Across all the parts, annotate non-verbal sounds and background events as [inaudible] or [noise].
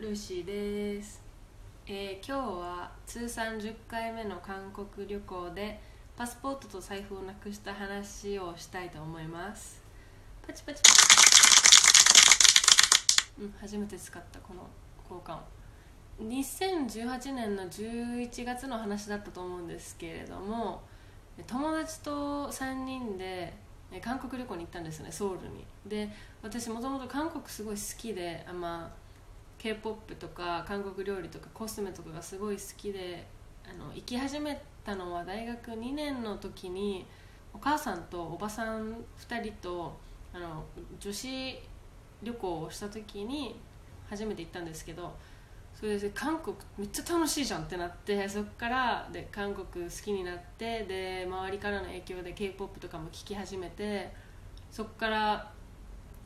ルーシーです、えー今日は通算10回目の韓国旅行でパスポートと財布をなくした話をしたいと思います。パチパチうん初めて使ったこの交換2018年の11月の話だったと思うんですけれども友達と3人でえ韓国旅行に行ったんですねソウルに。で私もともと韓国すごい好きであまあ k p o p とか韓国料理とかコスメとかがすごい好きであの行き始めたのは大学2年の時にお母さんとおばさん2人とあの女子旅行をした時に初めて行ったんですけどそれで韓国めっちゃ楽しいじゃんってなってそこからで韓国好きになってで周りからの影響で k p o p とかも聴き始めてそこから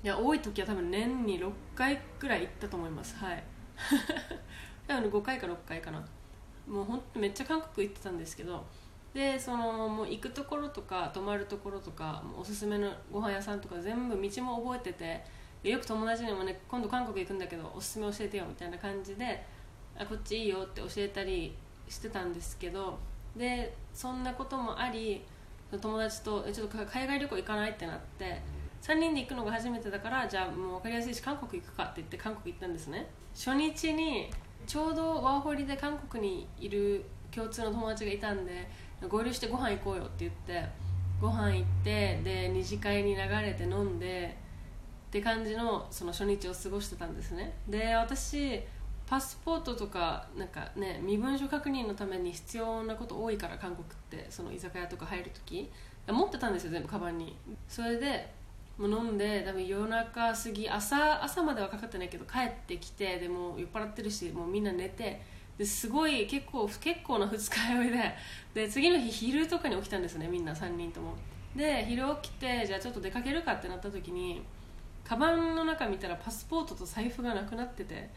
いや多い時は多分年に6回くらい行ったと思います。はい。[laughs] 多分5回か6回かな。もうほんとめっちゃ韓国行ってたんですけどでそのもう行くところとか泊まるところとかおすすめのご飯屋さんとか全部道も覚えててよく友達にもね今度韓国行くんだけどおすすめ教えてよみたいな感じであこっちいいよって教えたりしてたんですけどでそんなこともあり友達とちょっと海外旅行行かないってなって3人で行くのが初めてだからじゃあもう分かりやすいし韓国行くかって言って韓国行ったんですね。初日にちょうどワーホリで韓国にいる共通の友達がいたんで合流してご飯行こうよって言ってご飯行ってで二次会に流れて飲んでって感じのその初日を過ごしてたんですね。で私パスポートとかなんかね身分証確認のために必要なこと多いから韓国ってその居酒屋とか入るとき持ってたんですよ全部カバンに。それでもう飲んで多分夜中過ぎ朝朝まではかかってないけど帰ってきてでも酔っ払ってるしもうみんな寝てですごい結構結構な二日酔いでで次の日昼とかに起きたんですねみんな3人とも。で昼起きてじゃあちょっと出かけるかってなった時にカバンの中見たらパスポートと財布がなくなってて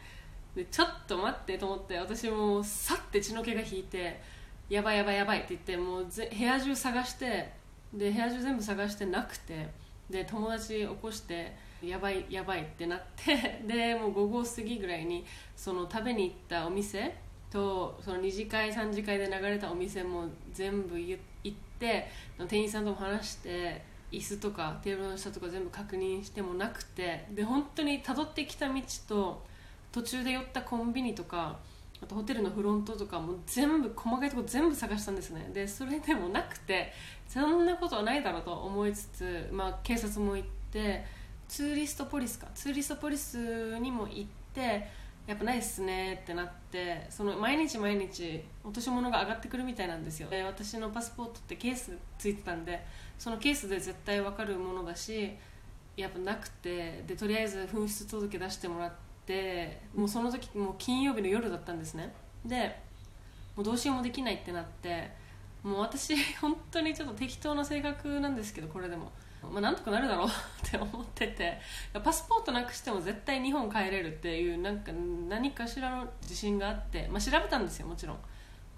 でちょっと待ってと思って私もさって血の気が引いてやばいやばいやばいって言ってもうぜ部屋中探してで部屋中全部探してなくてで友達起こしてやばいやばいってなってでもう午後過ぎぐらいにその食べに行ったお店とその2次会3次会で流れたお店も全部行って店員さんとも話して椅子とかテーブルの下とか全部確認してもなくてで本当に辿ってきた道と途中で寄ったコンビニとかあとホテルのフロントとかも全部細かいとこ全部探したんですね。でそれでもなくてそんなことはないだろうと思いつつ、まあ、警察も行ってツーリストポリスか。ツーリストポリスにも行ってやっぱないっすねってなってその毎日毎日落とし物が上がってくるみたいなんですよ。で私のパスポートってケースついてたんでそのケースで絶対分かるものだしやっぱなくてでとりあえず紛失届出してもらってってもうその時もう金曜日の夜だったんですね。でもうどうしようもできないってなってもう私 [laughs] 本当にちょっと適当な性格なんですけどこれでも、まあ、なんとかなるだろう [laughs] って思っててパスポートなくしても絶対日本帰れるっていうなんか何かしらの自信があって、まあ、調べたんですよもちろん。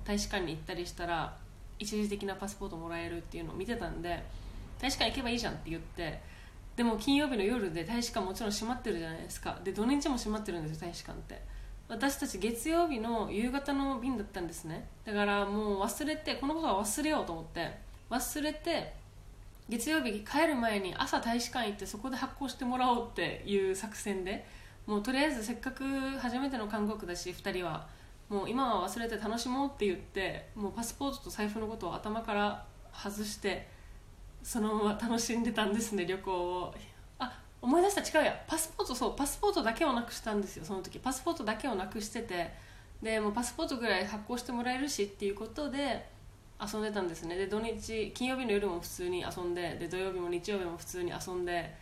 大使館に行ったりしたら一時的なパスポートもらえるっていうのを見てたんで大使館行けばいいじゃんって言ってでも金曜日の夜で大使館もちろん閉まってるじゃないですか。で土日も閉まってるんですよ大使館って。私たち月曜日の夕方の便だったんですね。だからもう忘れてこのことは忘れようと思って。忘れて月曜日帰る前に朝大使館行ってそこで発行してもらおうっていう作戦でもうとりあえずせっかく初めての韓国だし2人は。もう今は忘れて楽しもうって言ってもうパスポートと財布のことを頭から外してそのまま楽しんでたんですね旅行を。あ思い出した違うや。パスポートそうパスポートだけをなくしたんですよその時。パスポートだけをなくしてて。でもうパスポートぐらい発行してもらえるしっていうことで遊んでたんですね。で土日金曜日の夜も普通に遊んでで土曜日も日曜日も普通に遊んで、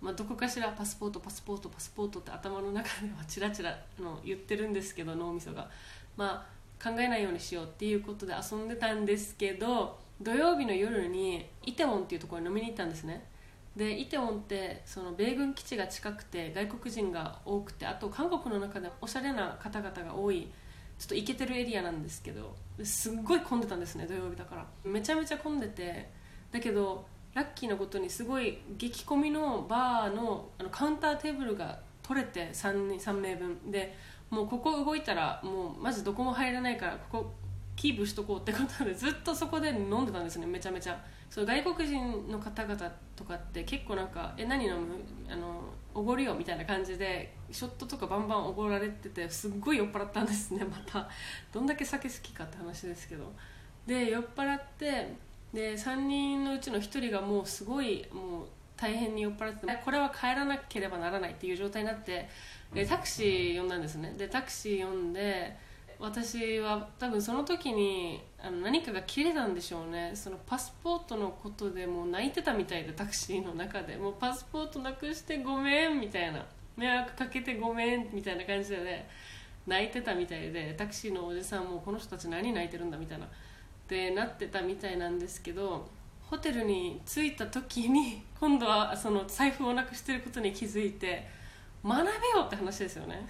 まあ、どこかしらパスポートパスポートパスポートって頭の中ではチラチラの言ってるんですけど脳みそが。まあ考えないようにしようっていうことで遊んでたんですけど土曜日の夜にイテウォンっていうところに飲みに行ったんですね。でイテウォンってその米軍基地が近くて外国人が多くてあと韓国の中でおしゃれな方々が多いちょっとイケてるエリアなんですけどすっごい混んでたんですね土曜日だから。めちゃめちゃ混んでてだけどラッキーなことにすごい激混みのバーのあのカウンターテーブルが取れて 3, 3名分。でもうここ動いたらもうマジどこも入らないからここキープしとこうってことでずっとそこで飲んでたんですねめちゃめちゃ。そう外国人の方々とかって結構なんか「え何飲む？あのおごるよ」みたいな感じでショットとかバンバンおごられててすっごい酔っ払ったんですねまた。どんだけ酒好きかって話ですけど。で酔っ払ってで3人のうちの1人がもうすごいもう大変に酔っ払ってこれは帰らなければならないっていう状態になってでタクシー呼んだんですね。でタクシー呼んで私は多分その時にあの何かが切れたんでしょうね。そのパスポートのことでもう泣いてたみたいでタクシーの中で。もうパスポートなくしてごめんみたいな。迷惑かけてごめんみたいな感じで、ね、泣いてたみたいでタクシーのおじさんもこの人たち何泣いてるんだみたいな。ってなってたみたいなんですけどホテルに着いた時に [laughs] 今度はその財布をなくしてることに気づいて学べようって話ですよね。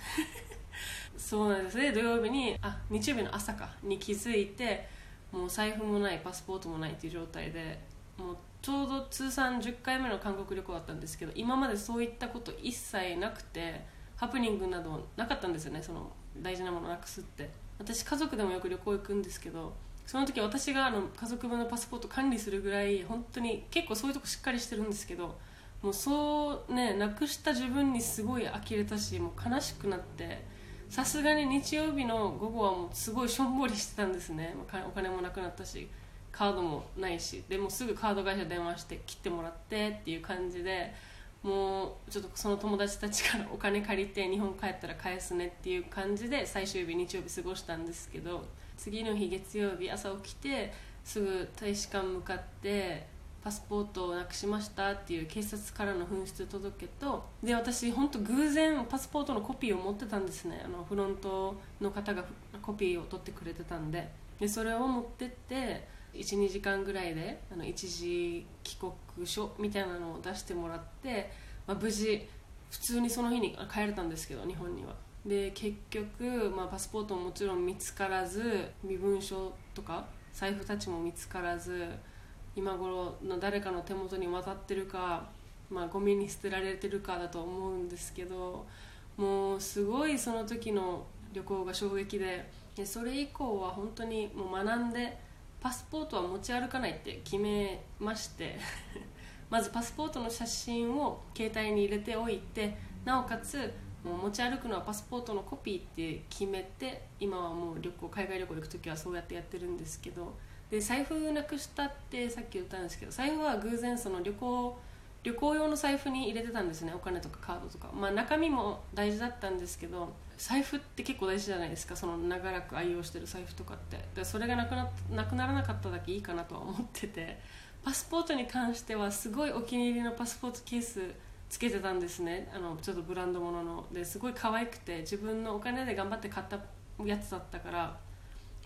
[laughs] そうなんですね。土曜日にあ日曜日の朝かに気づいてもう財布もないパスポートもないっていう状態でもうちょうど通算10回目の韓国旅行だったんですけど今までそういったこと一切なくてハプニングなどなかったんですよね。その大事なものなくすって。私家族でもよく旅行行くんですけどその時私があの家族分のパスポート管理するぐらい本当に結構そういうとこしっかりしてるんですけどもうそうねなくした自分にすごい呆れたしもう悲しくなってさすがに日曜日の午後はもうすごいしょんぼりしてたんですね。お金もなくなったしカードもないしでもすぐカード会社電話して切ってもらってっていう感じでもうちょっとその友達たちから [laughs] お金借りて日本帰ったら返すねっていう感じで最終日日曜日過ごしたんですけど次の日月曜日朝起きてすぐ大使館向かってパスポートをなくしましたっていう警察からの紛失届とで私本当偶然パスポートのコピーを持ってたんですね。あのフロントの方がコピーを取ってくれてたんで。でそれを持ってって12時間ぐらいであの一時帰国書みたいなのを出してもらって、まあ、無事普通にその日に帰れたんですけど日本には。で結局、まあ、パスポートももちろん見つからず身分証とか財布たちも見つからず今頃の誰かの手元に渡ってるか、まあ、ゴミに捨てられてるかだと思うんですけどもうすごいその時の旅行が衝撃ででそれ以降は本当にもう学んでパスポートは持ち歩かないって決めまして [laughs] まずパスポートの写真を携帯に入れておいてなおかつもう持ち歩くのはパスポートのコピーって決めて今はもう旅行海外旅行行く時はそうやってやってるんですけどで財布なくしたってさっき言ったんですけど財布は偶然その旅行旅行用の財布に入れてたんですねお金とかカードとか、まあ、中身も大事だったんですけど財布って結構大事じゃないですかその長らく愛用してる財布とかって。でそれがなくななくならなかっただけいいかなとは思っててパスポートに関してはすごいお気に入りのパスポートケースつけてたんですね。あのちょっとブランド物の。ですごい可愛くて自分のお金で頑張って買ったやつだったから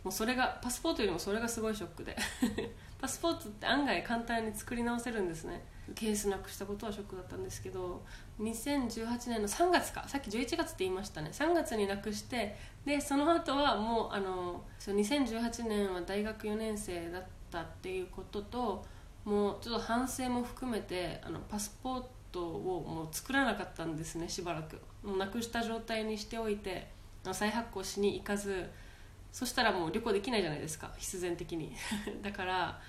もうそれがパスポートよりもそれがすごいショックで。[laughs] パスポートって案外簡単に作り直せるんですね。ケースなくしたことはショックだったんですけど2018年の3月かさっき11月って言いましたね。3月になくしてでその後はもうあの2018年は大学4年生だったっていうことともうちょっと反省も含めてあのパスポートをもう作らなかったんですねしばらく。もうなくした状態にしておいて再発行しに行かずそしたらもう旅行できないじゃないですか必然的に。[laughs] だから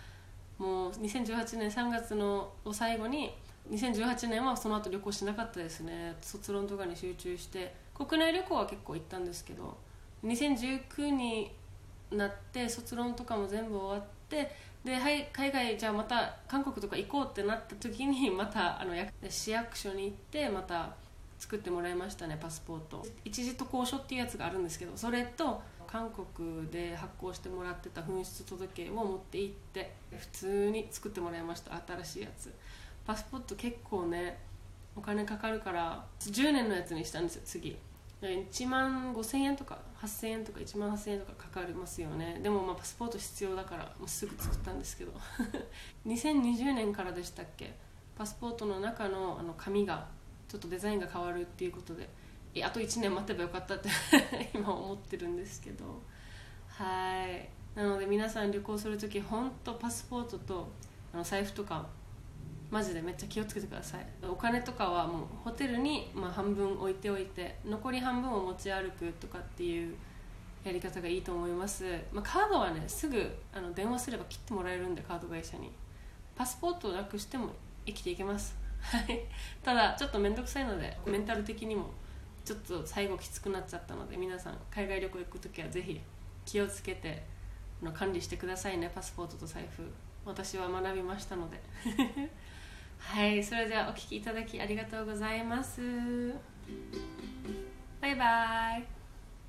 もう2018年3月のを最後に2018年はその後旅行しなかったですね。卒論とかに集中して国内旅行は結構行ったんですけど2019になって卒論とかも全部終わってで、はい、海外じゃあまた韓国とか行こうってなった時に [laughs] またあの市役所に行ってまた作ってもらいましたねパスポート。一時渡航書っていうやつがあるんですけどそれと韓国で発行してもらってた紛失届を持って行って普通に作ってもらいました新しいやつ。パスポート結構ねお金かかるから10年のやつにしたんですよ次。1万5000円とか8000円とか1万8000円とかかかりますよね。でもまあパスポート必要だからもうすぐ作ったんですけど。[laughs] 2020年からでしたっけ？パスポートの中のあの紙がちょっとデザインが変わるっていうことで。あと1年待てばよかったって [laughs] 今思ってるんですけど。はい。なので皆さん旅行する時本当パスポートとあの財布とか、マジでめっちゃ気をつけてください。お金とかはもうホテルにま半分置いておいて残り半分を持ち歩くとかっていうやり方がいいと思います、まあ、カードはねすぐあの電話すれば切ってもらえるんでカード会社に。パスポートをなくしても生きていけます。ただちょっと面倒くさいのでメンタル的にもちょっと最後きつくなっちゃったので皆さん海外旅行行く時はぜひ気をつけての管理してくださいねパスポートと財布。私は学びましたので。[laughs] はいそれではお聴きいただきありがとうございます。バイバイ。